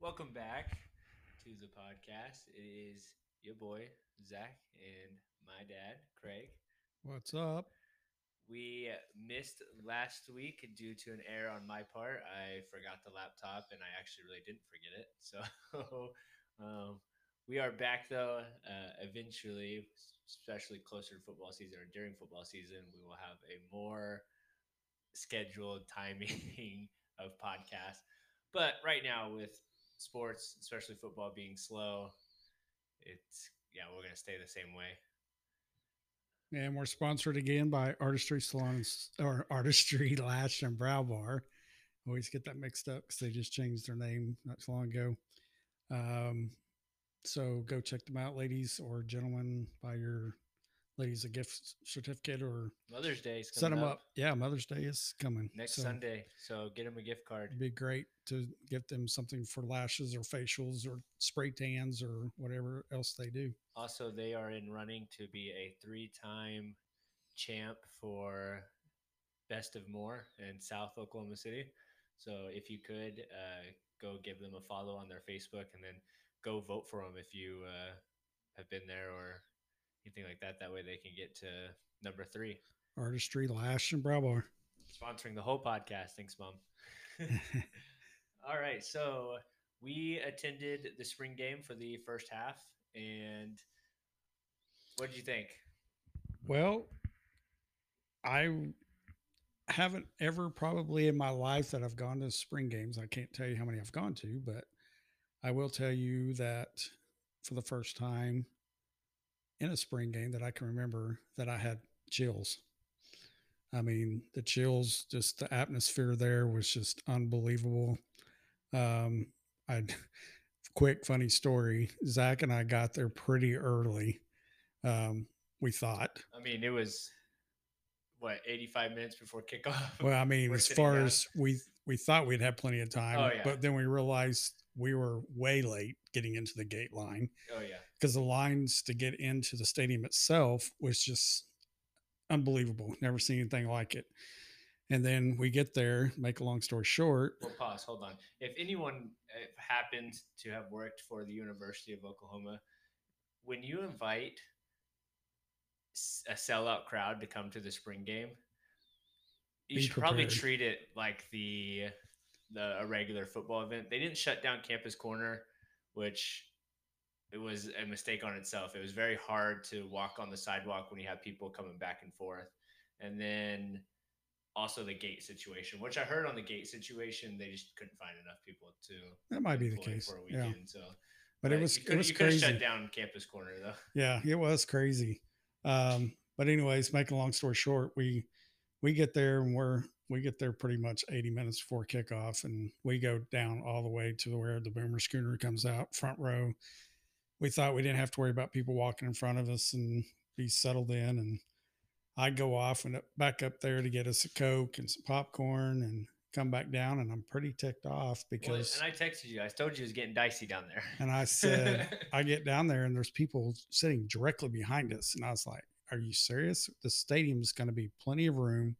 Welcome back to the podcast. It is your boy Zach and my dad Craig. What's up? We missed last week due to an error on my part. I forgot the laptop, and I actually really didn't forget it. So um, we are back though. Uh, eventually, especially closer to football season or during football season, we will have a more scheduled timing of podcasts. But right now, with sports, especially football being slow, it's yeah, we're gonna stay the same way. And we're sponsored again by Artistry Salons or Artistry Lash and Brow Bar. Always get that mixed up because they just changed their name not too long ago. Um, so go check them out, ladies or gentlemen. Buy your ladies a gift certificate or Mother's Day is set them up. Yeah, Mother's Day is coming next So Sunday, so get them a gift card. It'd be great to get them something for lashes or facials or spray tans or whatever else they do. Also, they are in running to be a three-time champ for Best of Moore in South Oklahoma City. So if you could uh, go give them a follow on their Facebook and then go vote for them if you uh, have been there or anything like that. That way they can get to number three. Artistry Lash and Brow Bar. Sponsoring the whole podcast. Thanks, Mom. All right. So we attended the spring game for the first half. And what did you think? Well, I haven't ever probably in my life that I've gone to spring games. I can't tell you how many I've gone to, but I will tell you that for the first time in a spring game that I can remember that I had chills. I mean, the chills, just the atmosphere there was just unbelievable. Um, I quick funny story. Zach and I got there pretty early. Um, we thought. I mean, it was what 85 minutes before kickoff. Well, I mean, We're as far down. as we we thought we'd have plenty of time, Oh, yeah. but then we realized we were way late getting into the gate line oh yeah, because the lines to get into the stadium itself was just unbelievable. Never seen anything like it. And then we get there. Make a long story short, well, pause. Hold on. If anyone happens to have worked for the University of Oklahoma, when you invite a sellout crowd to come to the spring game, you should probably treat it like the the a regular football event. They didn't shut down Campus Corner, which it was a mistake on itself. It was very hard to walk on the sidewalk when you have people coming back and forth, and then also the gate situation, which I heard on the gate situation, they just couldn't find enough people to that might be the case. for a Yeah, weekend. So, but it was it was you crazy. shut down Campus Corner though. Yeah, it was crazy. Um, but anyways, make a long story short, we we get there and we're we get there pretty much 80 minutes before kickoff and we go down all the way to where the boomer schooner comes out front row. We thought we didn't have to worry about people walking in front of us and be settled in and I go off and back up there to get us a Coke and some popcorn and come back down and I'm pretty ticked off Well, because and I texted you. I told you it was getting dicey down there. and I said, I get down there and there's people sitting directly behind us. And I was like, Are you serious? The stadium's going to be plenty of room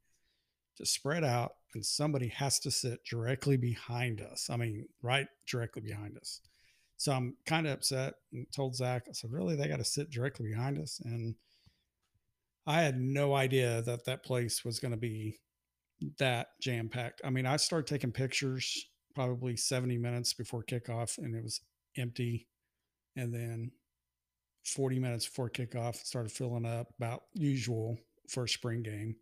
to spread out, and somebody has to sit directly behind us. I mean, right directly behind us. So I'm kind of upset and told Zach, I said, Really? They got to sit directly behind us? And I had no idea that that place was going to be that jam packed. I mean, I started taking pictures probably 70 minutes before kickoff, and it was empty. And then 40 minutes before kickoff, started filling up about usual for a spring game.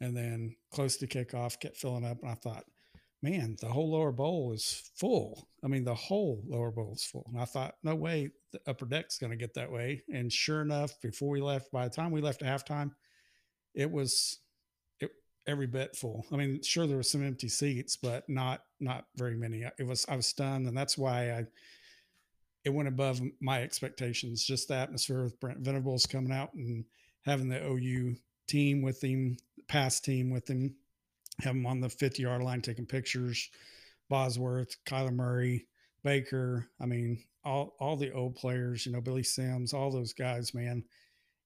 And then close to kickoff, kept filling up. And I thought, man, the whole lower bowl is full. I mean, the whole lower bowl is full. And I thought, no way the upper deck's going to get that way. And sure enough, before we left, by the time we left halftime, it was it, every bit full. I mean, sure there were some empty seats, but not not very many. It was I was stunned, and that's why I it went above my expectations. Just the atmosphere with Brent Venables coming out and having the OU team with him, past team with him, have him on the 50 yard line taking pictures. Bosworth, Kyler Murray, Baker. I mean, all all the old players, you know, Billy Sims, all those guys, man.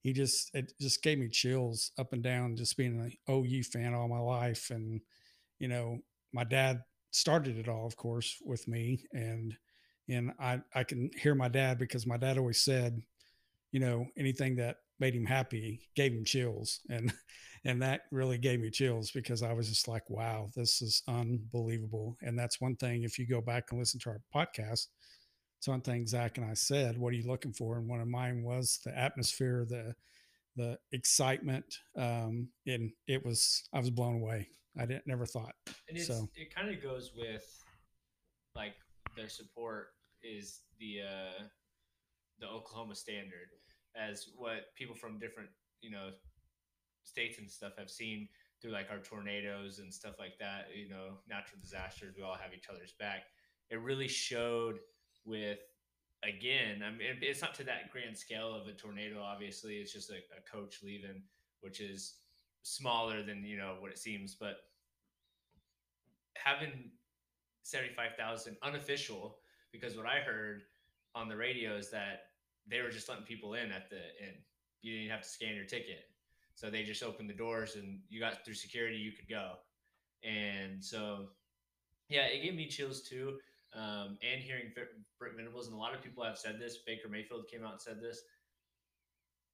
He just it just gave me chills up and down just being an OU fan all my life. And, you know, my dad started it all, of course, with me. And and I I can hear my dad because my dad always said, you know, anything that made him happy gave him chills, and and that really gave me chills because I was just like, wow, this is unbelievable. And that's one thing. If you go back and listen to our podcast, it's one thing Zach and I said, what are you looking for? And one of mine was the atmosphere, the the excitement. Um, and it was I was blown away. I didn't never thought. And it's, so it kind of goes with like their support is the uh, the Oklahoma standard as what people from different you know states and stuff have seen through like our tornadoes and stuff like that. You know, natural disasters. We all have each other's back. It really showed with again. I mean, it's not to that grand scale of a tornado. Obviously, it's just a, a coach leaving, which is smaller than you know what it seems, but having 75,000 unofficial because what I heard on the radio is that they were just letting people in at the end. You didn't have to scan your ticket. So they just opened the doors and you got through security, you could go. And so, yeah, it gave me chills too. Um, and hearing Brent Venables, and a lot of people have said this. Baker Mayfield came out and said this.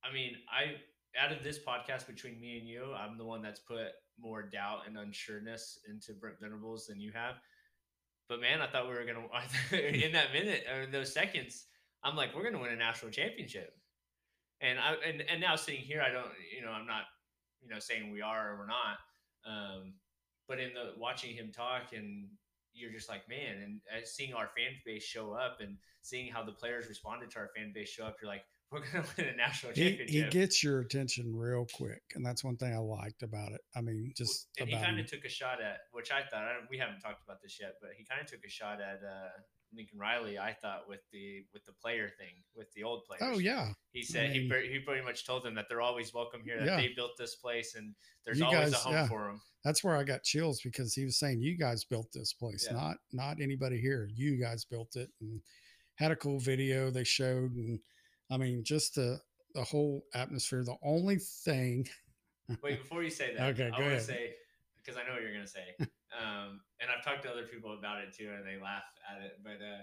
I mean, I out of this podcast between me and you, I'm the one that's put more doubt and unsureness into Brent Venables than you have. But man, I thought we were gonna in that minute or those seconds. I'm like, we're gonna win a national championship. And I and, and now sitting here, I don't, you know, I'm not, you know, saying we are or we're not. Um, but in the watching him talk and you're just like, man, and uh, seeing our fan base show up and seeing how the players responded to our fan base show up, you're like, we're going to win a national championship. He, he, gets your attention real quick, and that's one thing I liked about it. I mean, just and he kind of took a shot at which I thought I we haven't talked about this yet, but he kind of took a shot at uh, Lincoln Riley. I thought with the with the player thing with the old players. Oh yeah, he said I mean, he he pretty much told them that they're always welcome here. That yeah. they built this place and there's you always guys, a home yeah. for them. That's where I got chills because he was saying you guys built this place, yeah. not not anybody here. You guys built it and had a cool video they showed and. I mean, just the the whole atmosphere. The only thing. Wait, before you say that, okay, I want to say because I know what you're going to say, um, and I've talked to other people about it too, and they laugh at it. But uh,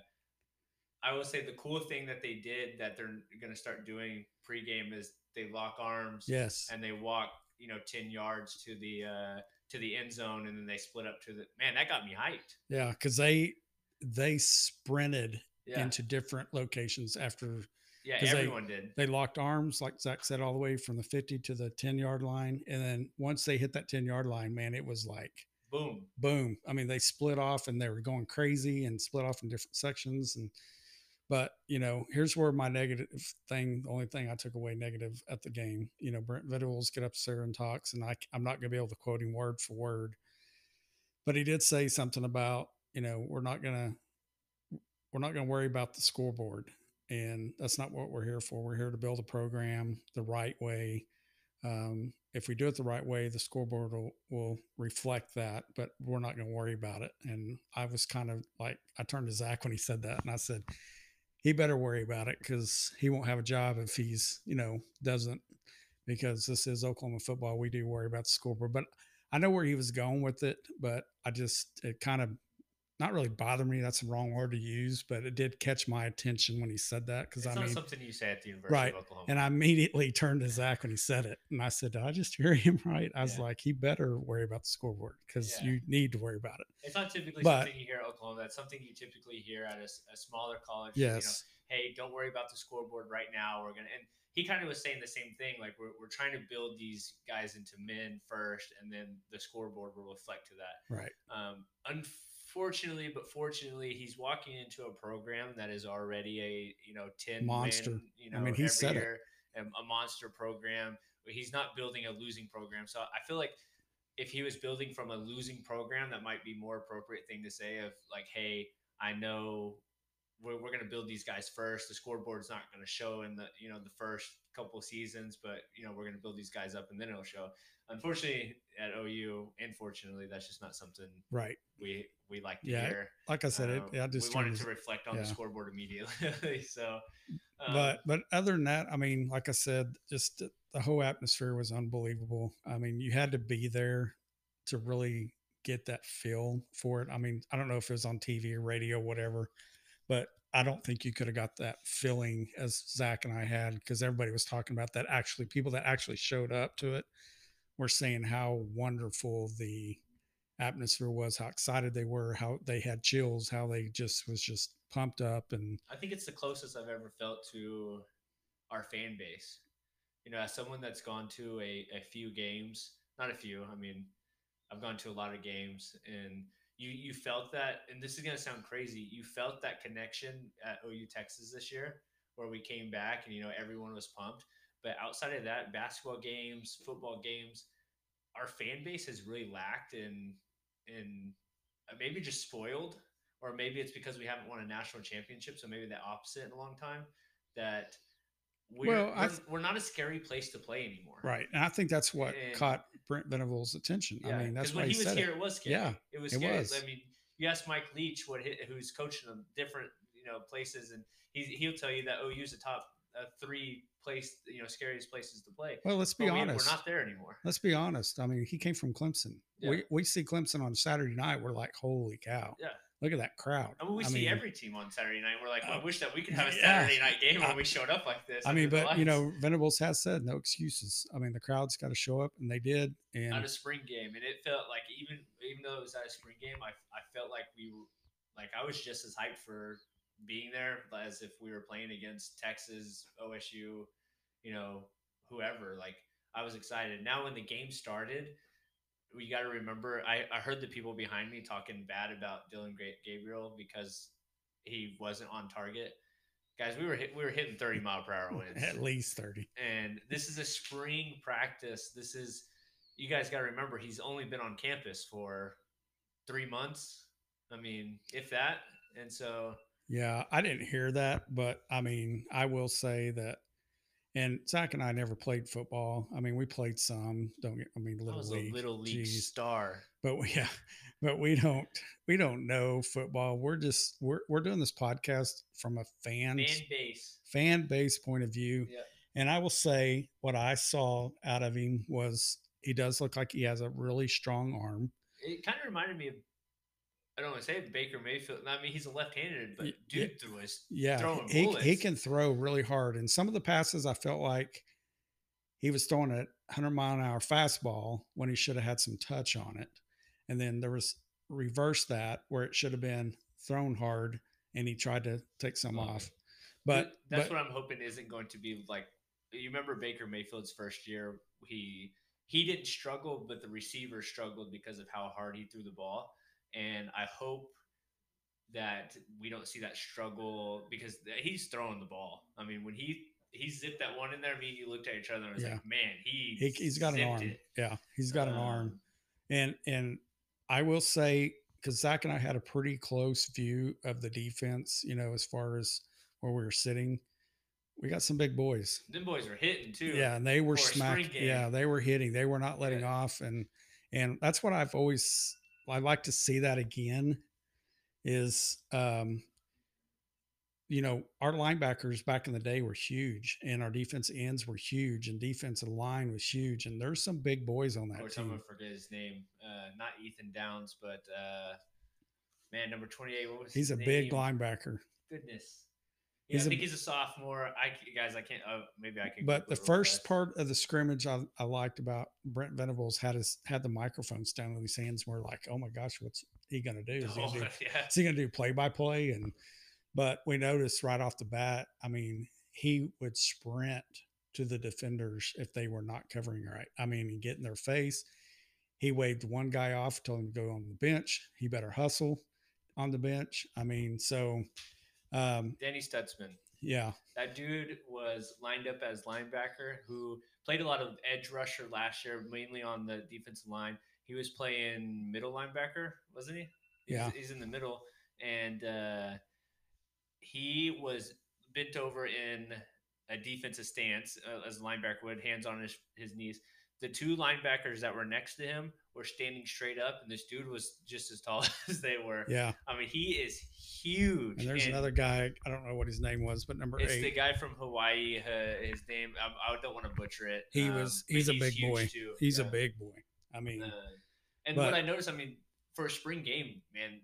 I will say the cool thing that they did that they're going to start doing pregame is they lock arms, yes, and they walk, you know, ten yards to the uh, to the end zone, and then they split up to the man. That got me hyped. Yeah, because they they sprinted yeah. into different locations after yeah, everyone they, did. They locked arms, like Zach said, all the way from the 50 to the 10 yard line. And then once they hit that 10 yard line, man, it was like boom, boom. I mean, they split off and they were going crazy and split off in different sections. And, but, you know, here's where my negative thing, the only thing I took away negative at the game, you know, Brent Venables get up there and talks, and I, I'm not going to be able to quote him word for word, but he did say something about, you know, we're not going to, we're not going to worry about the scoreboard and that's not what we're here for. We're here to build a program the right way. Um, if we do it the right way, the scoreboard will, will reflect that, but we're not going to worry about it. And I was kind of like, I turned to Zach when he said that, and I said, he better worry about it because he won't have a job if he's, you know, doesn't, because this is Oklahoma football. We do worry about the scoreboard, but I know where he was going with it, but I just, it kind of not really bother me. That's the wrong word to use, but it did catch my attention when he said that because I mean something you say at the University right. of Oklahoma. And I immediately turned to Zach when he said it, and I said, "Did I just hear him right?" I was yeah. like, "He better worry about the scoreboard because yeah. you need to worry about it." It's not typically but, something you hear at Oklahoma. That's something you typically hear at a, a smaller college. Yes. You know, hey, don't worry about the scoreboard right now. We're gonna and he kind of was saying the same thing. Like we're, we're trying to build these guys into men first, and then the scoreboard will reflect to that. Right. Um, unfortunately, but fortunately, he's walking into a program that is already a you know ten monster. Win, you know, I mean, he said year, it. a monster program. He's not building a losing program, so I feel like if he was building from a losing program, that might be more appropriate thing to say. Of like, hey, I know we're, we're going to build these guys first. The scoreboard's not going to show in the you know the first couple seasons, but you know we're going to build these guys up and then it'll show. Unfortunately, at OU, unfortunately, that's just not something right we we like to yeah, hear. Like I said, um, it, I just we wanted to reflect on yeah. the scoreboard immediately. so, um, but but other than that, I mean, like I said, just the whole atmosphere was unbelievable. I mean, you had to be there to really get that feel for it. I mean, I don't know if it was on TV or radio, whatever, but I don't think you could have got that feeling as Zach and I had because everybody was talking about that. Actually, people that actually showed up to it were saying how wonderful the atmosphere was, how excited they were, how they had chills, how they just was just pumped up. And I think it's the closest I've ever felt to our fan base. You know, as someone that's gone to a, a few games, not a few, I mean, I've gone to a lot of games and you you felt that and this is going to sound crazy you felt that connection at OU Texas this year where we came back and you know everyone was pumped. But outside of that basketball games football games our fan base has really lacked and in uh, maybe just spoiled or maybe it's because we haven't won a national championship so maybe the opposite in a long time that we're, well, we're, we're, not a scary place to play anymore. Right. And I think that's what and, caught Brent Venables' attention. Yeah, I mean, that's why when he, he was here, it. it was scary. Yeah, it was scary. It was. I mean, you ask Mike Leach, what who's coaching them different, you know, places, and he's, he'll tell you that OU is the top uh, three place, you know, scariest places to play. Well, let's be but honest. We, are not there anymore. Let's be honest. I mean, he came from Clemson. Yeah. We we see Clemson on Saturday night. We're like, holy cow. Yeah. Look at that crowd. I mean, we I see mean, every team on Saturday night. We're like, well, I uh, wish that we could have a Saturday yeah, night game where we showed up like this. I mean, but you know, Venables has said no excuses. I mean, the crowd's got to show up, and they did. And a spring game, and it felt like even even though it was at a spring game, I I felt like we were like I was just as hyped for being there as if we were playing against Texas, OSU, you know, whoever. Like I was excited. Now when the game started we got to remember. I, I heard the people behind me talking bad about Dillon Gabriel because he wasn't on target. Guys, we were hit, we were hitting 30 mile per hour winds. At least 30. And this is a spring practice. This is you guys got to remember he's only been on campus for 3 months. I mean, if that. And so yeah, I didn't hear that, but I mean, I will say that and Zach and I never played football. I mean, we played some. Don't get. I mean, little I league, little league geez. star. But we, yeah, but we don't. We don't know football. We're just we're we're doing this podcast from a fan fan base fan base point of view. Yeah. And I will say what I saw out of him was he does look like he has a really strong arm. It kind of reminded me of I don't want to say Baker Mayfield. I mean, he's a left-handed, but dude yeah, was yeah, throwing he, bullets. he can throw really hard. And some of the passes, I felt like he was throwing a 100 mile an hour fastball when he should have had some touch on it. And then there was reverse that where it should have been thrown hard, and he tried to take some okay. off. But that's but, what I'm hoping isn't going to be like. You remember Baker Mayfield's first year? He he didn't struggle, but the receiver struggled because of how hard he threw the ball and I hope that we don't see that struggle because he's throwing the ball. I mean, when he he zipped that one in there, me and you looked at each other and was yeah. like, man, he, he has got an arm. It. Yeah, he's got an um, arm, and and I will say because Zach and I had a pretty close view of the defense, you know, as far as where we were sitting. We got some big boys. Them boys were hitting too. Yeah, and they were smacking. Yeah, they were hitting. They were not letting yeah. off, and and that's what I've always I'd like to see that again. Is um, you know, our linebackers back in the day were huge, and our defense ends were huge, and defensive line was huge, and there's some big boys on that Or team. I'm forget his name, uh, not Ethan Downs, but uh, man, number 28. What was he's a name? big linebacker. Goodness, yeah, I think he's a sophomore. I guys, I can't. Uh, maybe I can. But the first part of the scrimmage I, I, liked about Brent Venables had his had the microphone down in his hands. And we're like, oh my gosh, what's he gonna do? Is he gonna do, oh, yeah. is he gonna do play by play? And but we noticed right off the bat. I mean, he would sprint to the defenders if they were not covering right. I mean, and get in their face. He waved one guy off, told him to go on the bench. He better hustle on the bench. I mean, so um, Danny Stutsman. Yeah. That dude was lined up as linebacker who played a lot of edge rusher last year, mainly on the defensive line. He was playing middle linebacker, wasn't he? He's, yeah. He's in the middle. And uh, he was bent over in a defensive stance uh, as a linebacker would, hands on his, his knees. The two linebackers that were next to him were standing straight up, and this dude was just as tall as they were. Yeah. I mean, he is huge. And there's and another guy. I don't know what his name was, but number it's eight. the guy from Hawaii. Uh, his name. I, I, don't want to butcher it. He um, was. He's a big boy. Too. He's yeah. a big boy. I mean, uh, and but, what I noticed, I mean, for a spring game, man,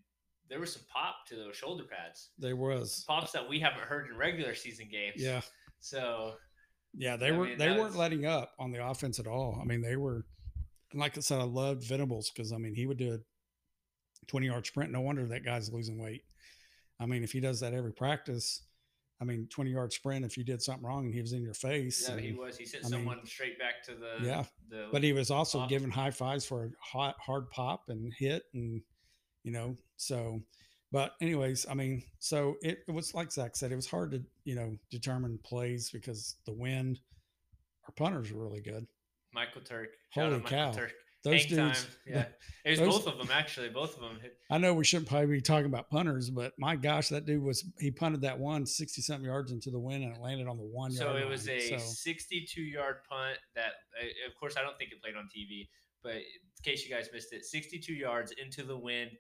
there was some pop to those shoulder pads. There was pops that we haven't heard in regular season games. Yeah. So. Yeah, they I were mean, they weren't was... letting up on the offense at all. I mean, they were. Like I said, I loved Venables because I mean he would do a twenty yard sprint. No wonder that guy's losing weight. I mean, if he does that every practice, I mean, 20 yard sprint, if you did something wrong and he was in your face. Yeah, and, he was. He sent I someone mean, straight back to the. Yeah. The but he was also pop. giving high fives for a hot, hard pop and hit. And, you know, so, but anyways, I mean, so it, it was like Zach said, it was hard to, you know, determine plays because the wind, our punters were really good. Michael Turk. Holy cow. Turk. Those dudes, time. yeah, it was those, both of them actually. Both of them. I know we shouldn't probably be talking about punters, but my gosh, that dude was he punted that one 60 something yards into the wind and it landed on the one. So it was line. a so. 62 yard punt that, uh, of course, I don't think it played on TV, but in case you guys missed it, 62 yards into the wind,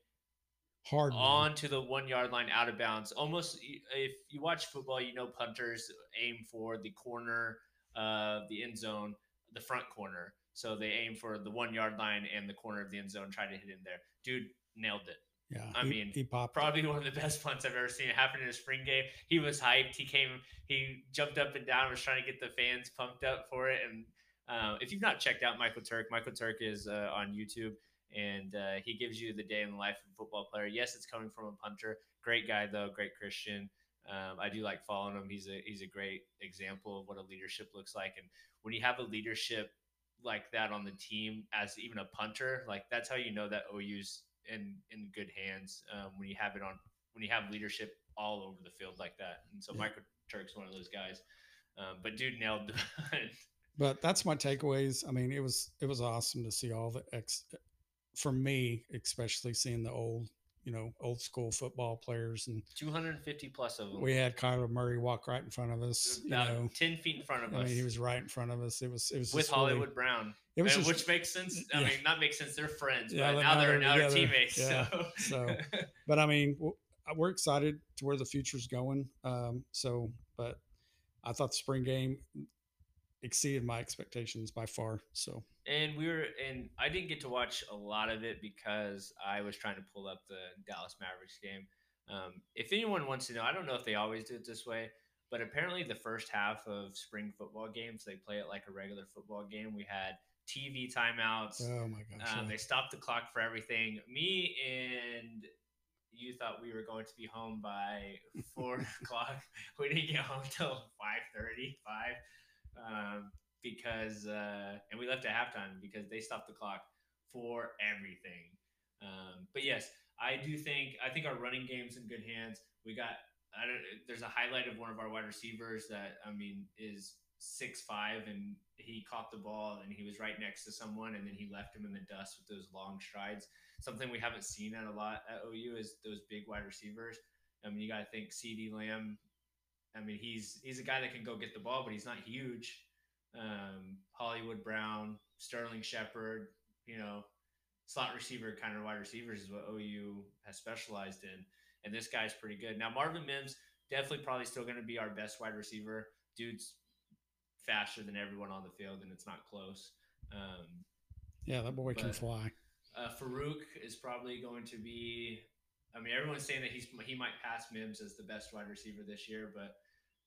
hard on to the one yard line out of bounds. Almost, if you watch football, you know punters aim for the corner of the end zone, the front corner. So they aim for the one yard line and the corner of the end zone, try to hit in there. Dude nailed it. Yeah, I he, mean, he popped. Probably one of the best punts I've ever seen. It happened in a spring game. He was hyped. He came. He jumped up and down. Was trying to get the fans pumped up for it. And uh, if you've not checked out Michael Turk, Michael Turk is uh, on YouTube, and uh, he gives you the day in the life of a football player. Yes, it's coming from a punter. Great guy though. Great Christian. Um, I do like following him. He's a he's a great example of what a leadership looks like. And when you have a leadership like that on the team as even a punter, like that's how you know that OU's in in good hands um, when you have it on when you have leadership all over the field like that. And so yeah. Michael Turk's one of those guys. Um, but dude nailed the But that's my takeaways. I mean, it was it was awesome to see all the ex for me, especially seeing the old you know, old school football players and 250 plus of them. We had Kyler Murray walk right in front of us. About you know, 10 feet in front of I us. Mean, he was right in front of us. It was, it was with Hollywood really, Brown. It was just, which makes sense. I yeah. mean, not makes sense. They're friends, yeah, but now they're, now they're teammates. Yeah. So. so, but I mean, we're excited to where the future's going. Um, so, but I thought the spring game exceeded my expectations by far. So and we were and I didn't get to watch a lot of it because I was trying to pull up the Dallas Mavericks game. Um, if anyone wants to know, I don't know if they always do it this way, but apparently the first half of spring football games they play it like a regular football game. We had TV timeouts. Oh my gosh! Um, They stopped the clock for everything. Me and you thought we were going to be home by four o'clock. We didn't get home till five thirty, five. Um, because uh, and we left at halftime because they stopped the clock for everything. Um, but yes, I do think I think our running game's in good hands. We got I don't, there's a highlight of one of our wide receivers that I mean is six five and he caught the ball and he was right next to someone and then he left him in the dust with those long strides. Something we haven't seen at a lot at OU is those big wide receivers. I mean, you got to think CeeDee Lamb. I mean, he's he's a guy that can go get the ball, but he's not huge um, Hollywood Brown, Sterling Shepard, you know, slot receiver kind of wide receivers is what OU has specialized in. And this guy's pretty good. Now, Marvin Mims, definitely probably still going to be our best wide receiver. Dude's faster than everyone on the field, and it's not close. Um, yeah, that boy can fly. Uh, Farooq is probably going to be. I mean, everyone's saying that he's he might pass Mims as the best wide receiver this year, but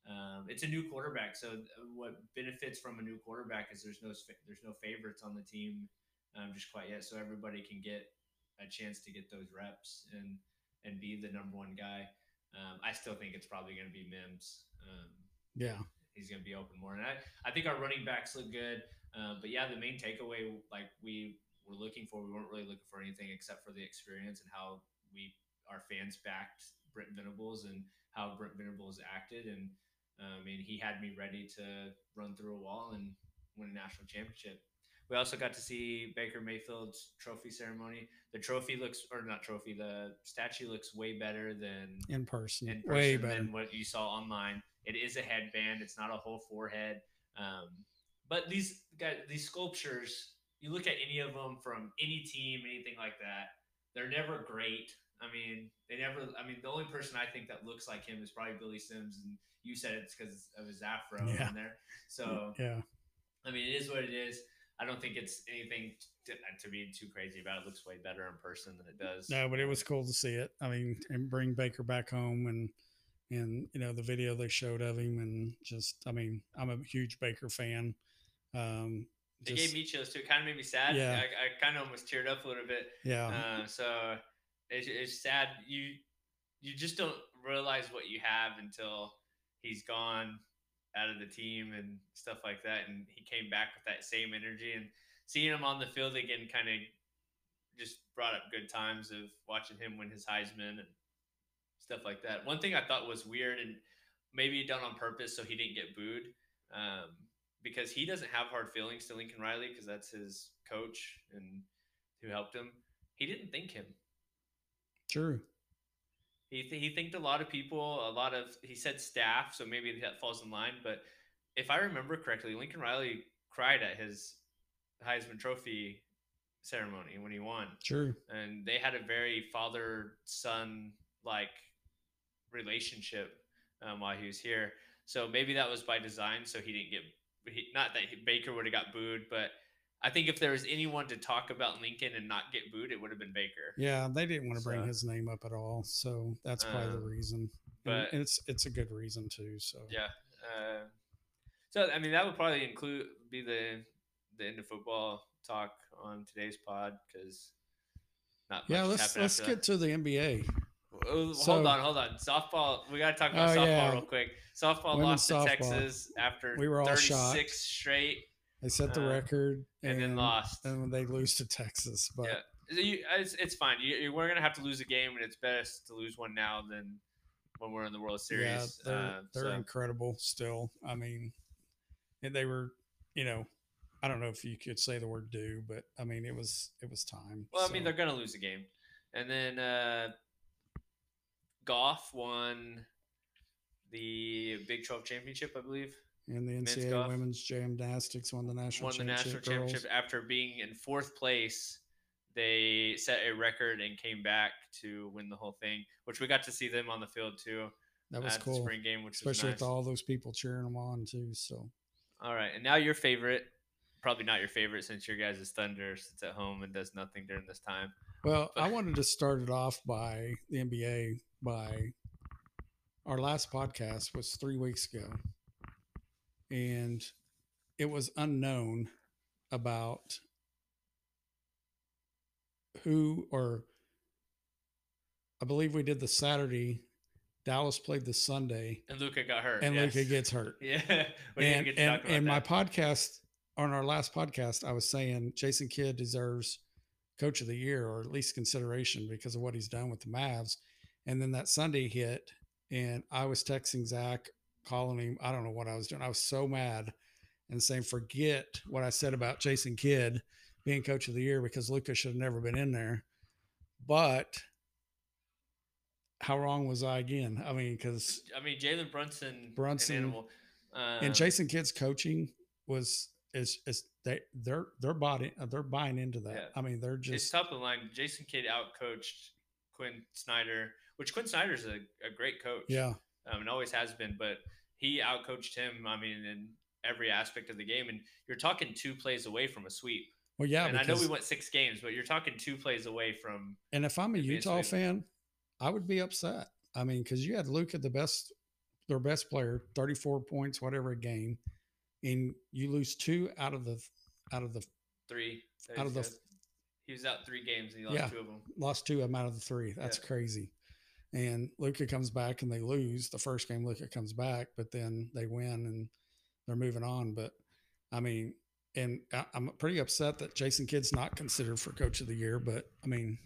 um, it's a new quarterback, so what benefits from a new quarterback is there's no there's no favorites on the team um, just quite yet, so everybody can get a chance to get those reps and and be the number one guy. Um, I still think it's probably going to be Mims. Um, yeah, he's going to be open more, and I I think our running backs look good. Uh, but yeah, the main takeaway, like we were looking for, we weren't really looking for anything except for the experience and how we our fans backed Brent Venables and how Brent Venables acted and I mean, he had me ready to run through a wall and win a national championship. We also got to see Baker Mayfield's trophy ceremony. The trophy looks, or not trophy, the statue looks way better than in person. In person way better than what you saw online. It is a headband. It's not a whole forehead. Um, but these guys, these sculptures, you look at any of them from any team, anything like that, they're never great. I mean, they never. I mean, the only person I think that looks like him is probably Billy Sims, and you said it's because of his afro yeah. in there. So yeah, I mean, it is what it is. I don't think it's anything to, to be too crazy about. It looks way better in person than it does. No, but it was cool to see it. I mean, and bring Baker back home and and you know the video they showed of him and just I mean I'm a huge Baker fan. Um, it gave me chills too. It kind of made me sad. Yeah, I, I kind of almost teared up a little bit. Yeah. Uh, so it's, it's sad. You you just don't realize what you have until he's gone out of the team and stuff like that. And he came back with that same energy and seeing him on the field again kind of just brought up good times of watching him win his Heisman and stuff like that. One thing I thought was weird and maybe done on purpose so he didn't get booed um, because he doesn't have hard feelings to Lincoln Riley because that's his coach and who helped him. He didn't think him. True. He th- he thanked a lot of people, a lot of he said staff, so maybe that falls in line. But if I remember correctly, Lincoln Riley cried at his Heisman Trophy ceremony when he won. True. And they had a very father son like relationship um, while he was here. So maybe that was by design, so he didn't get. He, not that he, Baker would have got booed, but I think if there was anyone to talk about Lincoln and not get booed, it would have been Baker. Yeah, they didn't want to bring so, his name up at all, so that's probably um, the reason. But and it's it's a good reason too. So yeah. Uh, so I mean, that would probably include be the the end of football talk on today's pod because not yeah. Let's let's get that. to the NBA. Hold so, on, hold on. Softball. We got to talk about oh, softball yeah. real quick. Softball Women's lost to Texas after we were all 36 shocked. straight they set the uh, record and, and, then lost. And they lose to Texas, but yeah, you, it's, it's fine. You, you, we're gonna have to lose a game, and it's best to lose one now than when we're in the World Series. Yeah, they're, uh, they're so. incredible still. I mean, and they were, you know, I don't know if you could say the word "do," but I mean, it was it was time. Well, so. I mean, they're gonna lose a game, and then uh, golf won the Big Twelve championship, I believe. And the NCAA women's gymnastics won the national won the national championship after being in fourth place. They set a record and came back to win the whole thing, which we got to see them on the field too. That was cool. spring game, which especially nice. with all those people cheering them on too. So, all right, and now your favorite, probably not your favorite since your guys' Thunder sits at home and does nothing during this time. Well, but. I wanted to start it off by the NBA by our last podcast was three weeks ago and it was unknown about who or I believe we did the Saturday. Dallas played the Sunday, and Luka got hurt, and yes. Luka gets hurt. Yeah, and and, and my podcast on our last podcast, I was saying Jason Kidd deserves Coach of the Year or at least consideration because of what he's done with the Mavs. And then that Sunday hit, and I was texting Zach calling him. I don't know what I was doing. I was so mad and saying, forget what I said about Jason Kidd being coach of the year because Lucas should have never been in there. But how wrong was I again? I mean, because I mean, Jalen Brunson, Brunson, and, animal, and um, Jason Kidd's coaching was is is they they're they're bought in, they're buying into that. Yeah. I mean, they're just it's top of the line. Jason Kidd outcoached Quin Snyder, which Quin Snyder's a, a great coach. Yeah, um, and always has been. But he outcoached him. I mean, in every aspect of the game. And you're talking two plays away from a sweep. Well, yeah, and I know we went six games, but you're talking two plays away from. And if I'm a Utah fan, I would be upset. I mean, because you had Luka, the best, their best player, 34 points, whatever a game, and you lose two out of the, out of the three, out of the. He was out three games and he lost yeah, two of them. Lost two of them out of the three. That's yeah. crazy and Luka comes back and they lose the first game. Luka comes back, but then they win and they're moving on. But I mean, and I'm pretty upset that Jason Kidd's not considered for Coach of the Year. But I mean,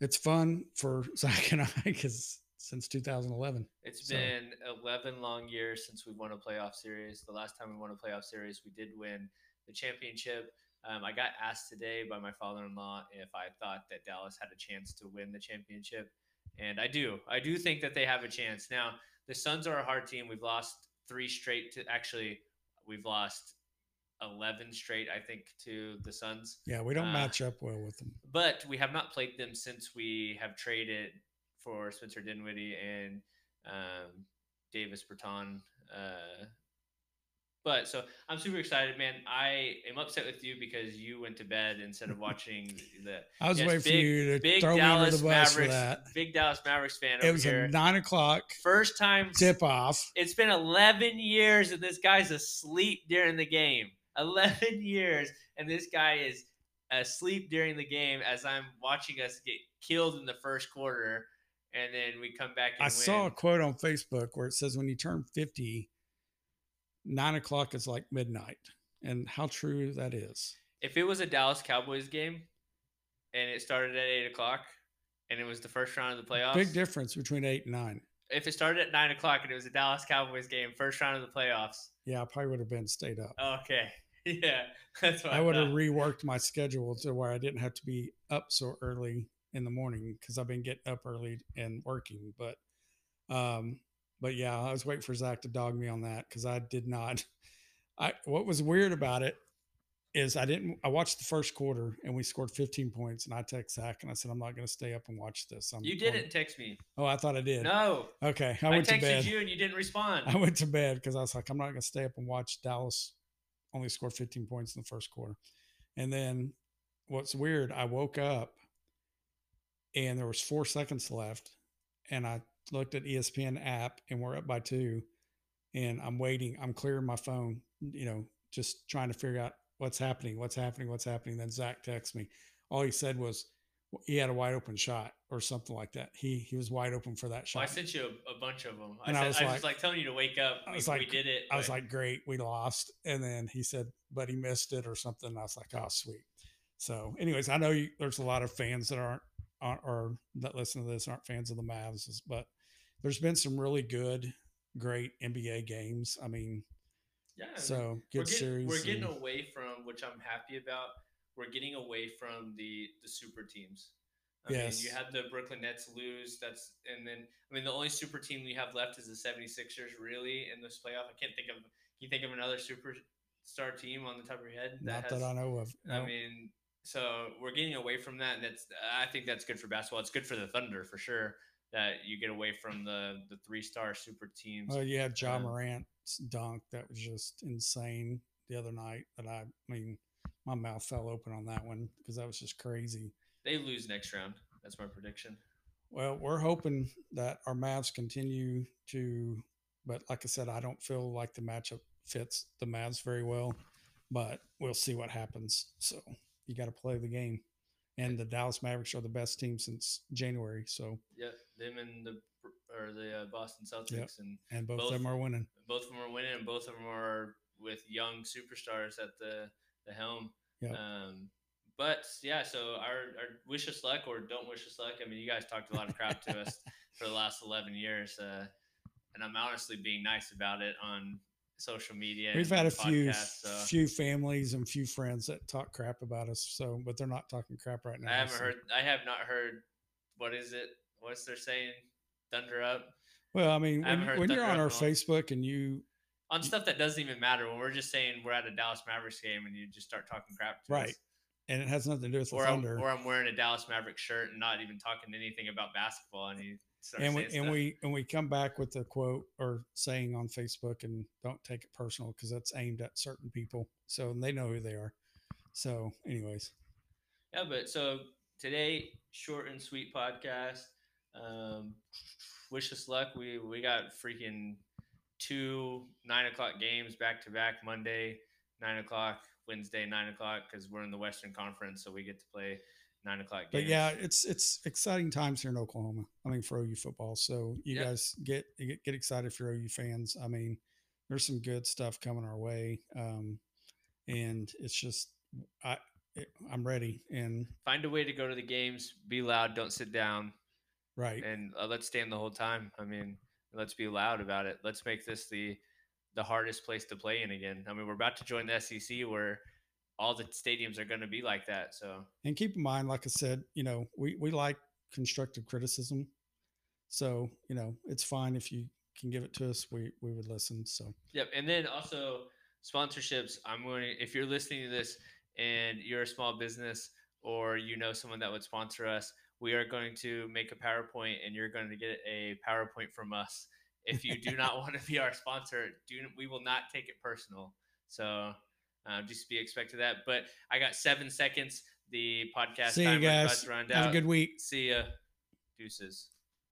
it's fun for Zach and I because since 2011. It's so. been 11 long years since we've won a playoff series. The last time we won a playoff series, we did win the championship. Um, I got asked today by my father-in-law if I thought that Dallas had a chance to win the championship. And I do. I do think that they have a chance. Now, the Suns are a hard team. We've lost three straight to actually, we've lost 11 straight, I think, to the Suns. Yeah, we don't uh, match up well with them. But we have not played them since we have traded for Spencer Dinwiddie and um, Davis Bertans uh, But so I'm super excited, man. I am upset with you because you went to bed instead of watching the. I was yes, waiting big, for you to big throw me under Dallas the bus for Mavericks, that. Big Dallas Mavericks fan It over was here. a nine o'clock First time tip off. It's been 11 years and this guy's asleep during the game. 11 years and this guy is asleep during the game as I'm watching us get killed in the first quarter, and then we come back. and I win. saw a quote on Facebook where it says when you turn 50, nine o'clock is like midnight. And how true that is. If it was a Dallas Cowboys game, and it started at eight o'clock, and it was the first round of the playoffs, Big difference between eight and nine. if it started at nine o'clock and it was a Dallas Cowboys game, first round of the playoffs, Yeah, I probably would have been stayed up. okay, yeah, that's what I would have reworked my schedule to where I didn't have to be up so early in the morning because I've been getting up early and working. But, um, but yeah, I was waiting for Zach to dog me on that because I did not. I what was weird about it is I didn't. I watched the first quarter and we scored 15 points, and I text Zach and I said I'm not going to stay up and watch this. I'm You didn't text me. Oh, I thought I did. No, Okay, I I, went to texted bed. you and you didn't respond. I went to bed because I was like, I'm not going to stay up and watch Dallas only score 15 points in the first quarter. And then what's weird, I woke up and there was four seconds left. And I looked at ESPN app and we're up by two. And I'm waiting. I'm clearing my phone, you know, just trying to figure out what's happening, what's happening, what's happening. Then Zach texts me. All he said was he had a wide open shot or something like that. He he was wide open for that Well, I sent you a, a bunch of them. I, And I said, I, was was, like- like telling you to wake up. I We, was we like- did it. I was like, great, we lost. And then he said, but he missed it or something. I was like, oh, sweet. So, anyways, I know you, there's a lot of fans that aren't, aren't or that listen to this aren't fans of the Mavs, but there's been some really good, great NBA games. I mean, yeah. I mean, so we're good getting, series. We're getting and- away from which I'm happy about. We're getting away from the the super teams. I Yes. mean, you had the Brooklyn Nets lose. That's and then I mean the only super team we have left is the 76ers really in this playoff. I can't think of. Can you think of another superstar team on the top of your head? not has- that I know of. I mean, so we're getting away from that, and that's I think that's good for basketball. It's good for the Thunder for sure that you get away from the the three star super teams. well, you had John um, Morant's dunk that was just insane the other night. That I, I mean, my mouth fell open on that one because that was just crazy. They lose next round. That's my prediction. Well, we're hoping that our Mavs continue to, but like I said, I don't feel like the matchup fits the Mavs very well, but we'll see what happens. So you got to play the game. And the Dallas Mavericks are the best team since January. So, Yeah, them and the or the uh, Boston Celtics, and and both, Both- of them are winning. both of them are winning, and both of them are with young superstars at the the helm. Yep. Um, but yeah, so our, our wish us luck or don't wish us luck. I mean, you guys talked a lot of crap to us for the last eleven years, uh, and I'm honestly being nice about it on social media. We've had a few so few families and few friends that talk crap about us. So, but they're not talking crap right now. I haven't so- heard. I have not heard. What is it? What's they're saying? Thunder up Well, I mean, I when, when you're on our. Facebook and you on stuff that doesn't even matter. When we're just saying we're at a Dallas Mavericks game and you just start talking crap to Right. us. and it has nothing to do with the or I'm, Thunder. or I'm wearing a Dallas Mavericks shirt and not even talking anything about basketball, and you and we and stuff. we and we come back with a quote or saying on Facebook and don't take it personal because that's aimed at certain people so they know who they are. So, anyways, yeah, but so today, short and sweet podcast. Um, wish us luck. We we got freaking two nine o'clock games back to back. Monday nine o'clock, Wednesday nine o'clock because we're in the Western Conference, so we get to play nine o'clock games. but yeah, it's it's exciting times here in Oklahoma. I mean, for OU football. So you Yeah. guys get get get excited for OU fans. I mean, there's some good stuff coming our way, um, and it's just I it, I'm ready and find a way to go to the games. Be loud. Don't sit down. right. and uh, let's stand the whole time. I mean, let's be loud about it. Let's make this the the hardest place to play in again. I mean, we're about to join the SEC where all the stadiums are going to be like that. So And keep in mind, like I said, you know, we, we like constructive criticism. So, you know, it's fine if you can give it to us. We, we would listen. So, yep. And then also sponsorships. I'm going. to If you're listening to this and you're a small business or you know someone that would sponsor us, we are going to make a PowerPoint, and you're going to get a PowerPoint from us. if you do not want to be our sponsor, do we will not take it personal. So uh, just be expected that. But I got seven seconds. The podcast See you guys. Have a good week. See ya. Deuces.